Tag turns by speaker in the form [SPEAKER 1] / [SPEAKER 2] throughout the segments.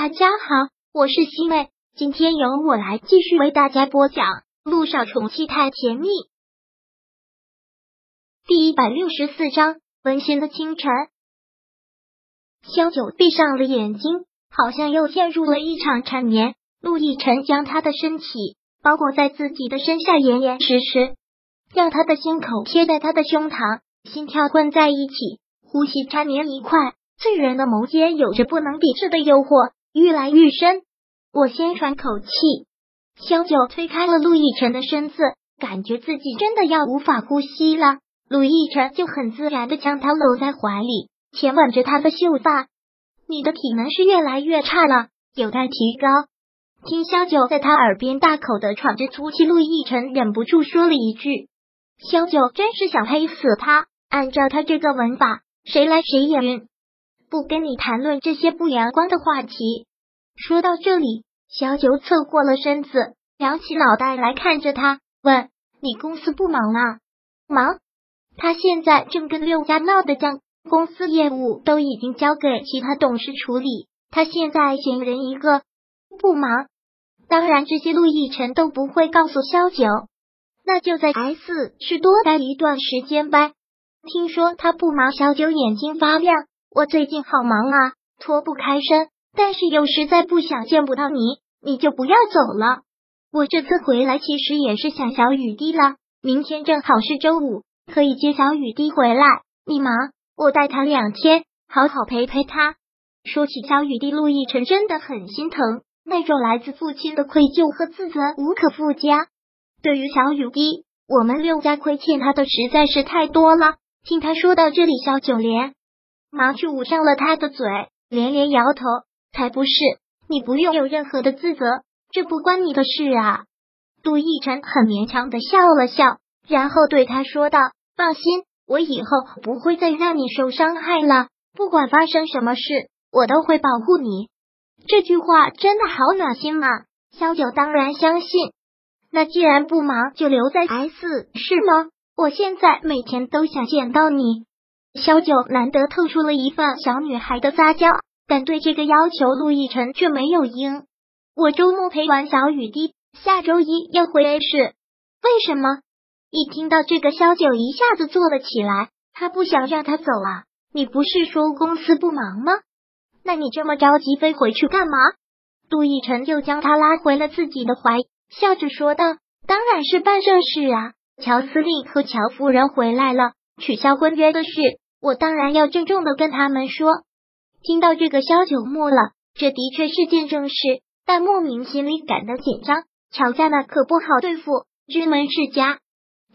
[SPEAKER 1] 大家好，我是西妹，今天由我来继续为大家播讲《陆少宠妻太甜蜜》第一百六十四章温馨的清晨。萧九闭上了眼睛，好像又陷入了一场缠绵。陆亦辰将他的身体包裹在自己的身下，严严实实，让他的心口贴在他的胸膛，心跳混在一起，呼吸缠绵一块。醉人的眸间有着不能抵制的诱惑，愈来愈深。我先喘口气。萧九推开了陆亦辰的身子，感觉自己真的要无法呼吸了。陆亦辰就很自然的将他搂在怀里，浅吻着他的秀发。你的体能是越来越差了，有待提高。听萧九在他耳边大口的喘着粗气，陆亦辰忍不住说了一句：“萧九真是想黑死他。按照他这个文法，谁来谁也晕。”不跟你谈论这些不阳光的话题。说到这里，小九侧过了身子，扬起脑袋来看着他，问：“你公司不忙啊？”“忙。”他现在正跟六家闹得僵，公司业务都已经交给其他董事处理，他现在闲人一个，不忙。当然，这些陆亦辰都不会告诉萧九。那就在 S 市多待一段时间呗。听说他不忙，小九眼睛发亮。我最近好忙啊，脱不开身，但是又实在不想见不到你，你就不要走了。我这次回来其实也是想小雨滴了，明天正好是周五，可以接小雨滴回来。你忙，我带他两天，好好陪陪他。说起小雨滴，陆亦辰真的很心疼，那种来自父亲的愧疚和自责无可复加。对于小雨滴，我们六家亏欠他的实在是太多了。听他说到这里，小九莲。忙去捂上了他的嘴，连连摇头：“才不是，你不用有任何的自责，这不关你的事啊。”杜奕晨很勉强的笑了笑，然后对他说道：“放心，我以后不会再让你受伤害了。不管发生什么事，我都会保护你。”这句话真的好暖心嘛！萧九当然相信。那既然不忙，就留在 S 是吗？我现在每天都想见到你。萧九难得透出了一份小女孩的撒娇，但对这个要求，陆亦辰却没有应。我周末陪完小雨滴，下周一要回 A 市。为什么？一听到这个，萧九一下子坐了起来。他不想让他走啊！你不是说公司不忙吗？那你这么着急飞回去干嘛？陆亦辰又将他拉回了自己的怀，笑着说道：“当然是办正事啊！乔司令和乔夫人回来了。”取消婚约的事，我当然要郑重的跟他们说。听到这个，萧九默了，这的确是件正事，但莫名心里感到紧张。乔家那可不好对付，君门世家，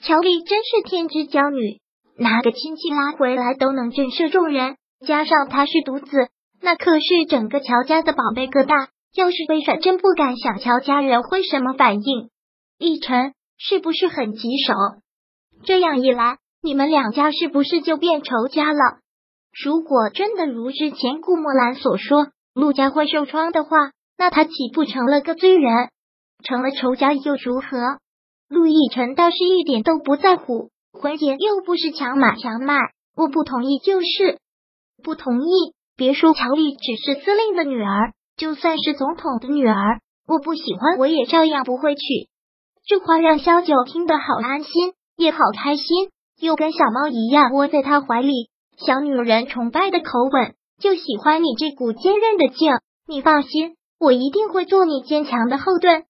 [SPEAKER 1] 乔丽真是天之娇女，哪个亲戚拉回来都能震慑众人。加上她是独子，那可是整个乔家的宝贝疙瘩。要是被甩，真不敢想乔家人会什么反应。奕晨是不是很棘手？这样一来。你们两家是不是就变仇家了？如果真的如之前顾墨兰所说，陆家会受创的话，那他岂不成了个罪人？成了仇家又如何？陆亦辰倒是一点都不在乎，婚结又不是强买强卖，我不同意就是不同意。别说乔丽只是司令的女儿，就算是总统的女儿，我不喜欢我也照样不会娶。这话让萧九听得好安心，也好开心。又跟小猫一样窝在他怀里，小女人崇拜的口吻，就喜欢你这股坚韧的劲。你放心，我一定会做你坚强的后盾。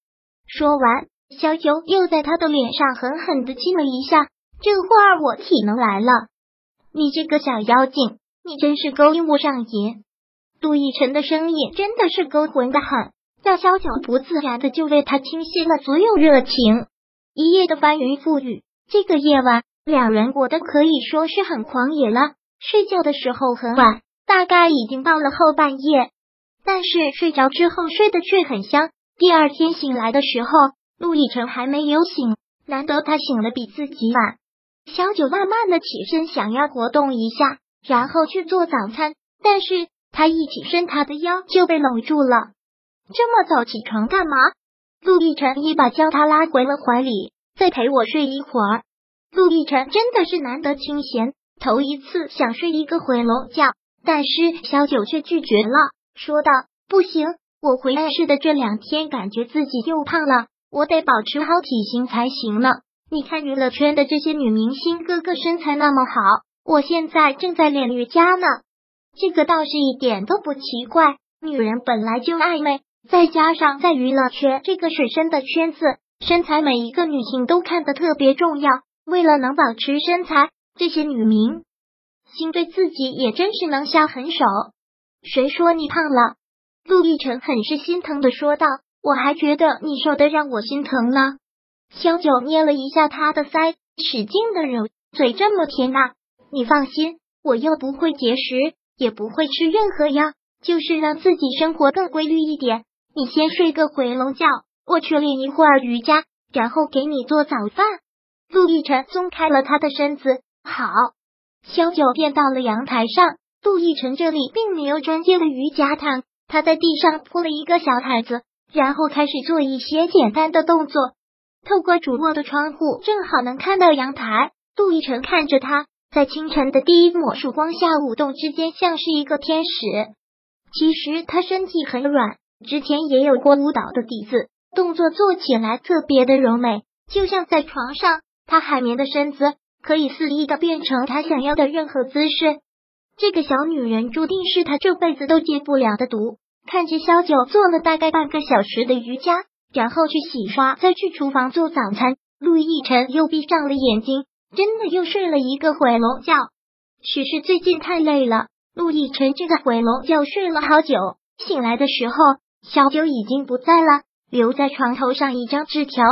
[SPEAKER 1] 说完，小九又在他的脸上狠狠的亲了一下。这话我体能来了，你这个小妖精，你真是勾引我上瘾。杜奕晨的声音真的是勾魂的很，让萧九不自然的就为他倾泻了所有热情。一夜的翻云覆雨，这个夜晚。两人过得可以说是很狂野了。睡觉的时候很晚，大概已经到了后半夜，但是睡着之后睡得却很香。第二天醒来的时候，陆亦辰还没有醒，难得他醒了比自己晚。小九慢慢的起身，想要活动一下，然后去做早餐，但是他一起身，他的腰就被搂住了。这么早起床干嘛？陆亦辰一把将他拉回了怀里，再陪我睡一会儿。陆亦辰真的是难得清闲，头一次想睡一个回笼觉，但是小九却拒绝了，说道：“不行，我回来市的这两天，感觉自己又胖了，我得保持好体型才行呢。你看娱乐圈的这些女明星，个个身材那么好，我现在正在练瑜伽呢。这个倒是一点都不奇怪，女人本来就爱美，再加上在娱乐圈这个水深的圈子，身材每一个女性都看得特别重要。为了能保持身材，这些女明星对自己也真是能下狠手。谁说你胖了？陆亦辰很是心疼的说道：“我还觉得你瘦的让我心疼呢。”萧九捏了一下他的腮，使劲的揉，嘴这么甜呐！你放心，我又不会节食，也不会吃任何药，就是让自己生活更规律一点。你先睡个回笼觉，我去练一会儿瑜伽，然后给你做早饭。陆亦辰松开了他的身子，好。萧九便到了阳台上，杜奕辰这里并没有专业的瑜伽毯，他在地上铺了一个小毯子，然后开始做一些简单的动作。透过主卧的窗户，正好能看到阳台。杜奕晨看着他，在清晨的第一抹曙光下舞动之间，像是一个天使。其实他身体很软，之前也有过舞蹈的底子，动作做起来特别的柔美，就像在床上，他海绵的身子可以肆意的变成他想要的任何姿势。这个小女人注定是他这辈子都戒不了的毒。看着萧九做了大概半个小时的瑜伽。然后去洗刷，再去厨房做早餐。陆亦辰又闭上了眼睛，真的又睡了一个回笼觉。许是最近太累了，陆亦辰这个回笼觉睡了好久。醒来的时候，小九已经不在了，留在床头上一张纸条：“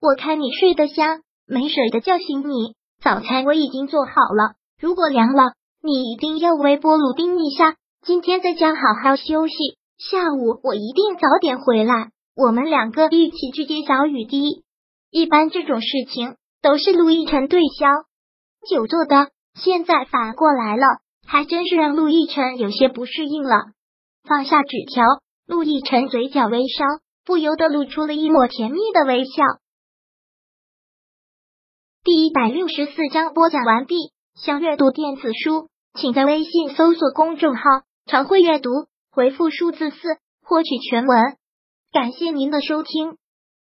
[SPEAKER 1] 我看你睡得香，没舍得叫醒你。早餐我已经做好了，如果凉了，你一定要微波炉叮一下。今天在家好好休息，下午我一定早点回来。”我们两个一起去接小雨滴。一般这种事情都是陆亦辰对萧九做的，现在反过来了，还真是让陆亦辰有些不适应了。放下纸条，陆亦辰嘴角微烧，不由得露出了一抹甜蜜的微笑。第一百六十四章播讲完毕。想阅读电子书，请在微信搜索公众号“常会阅读”，回复数字四获取全文。感谢您的收听。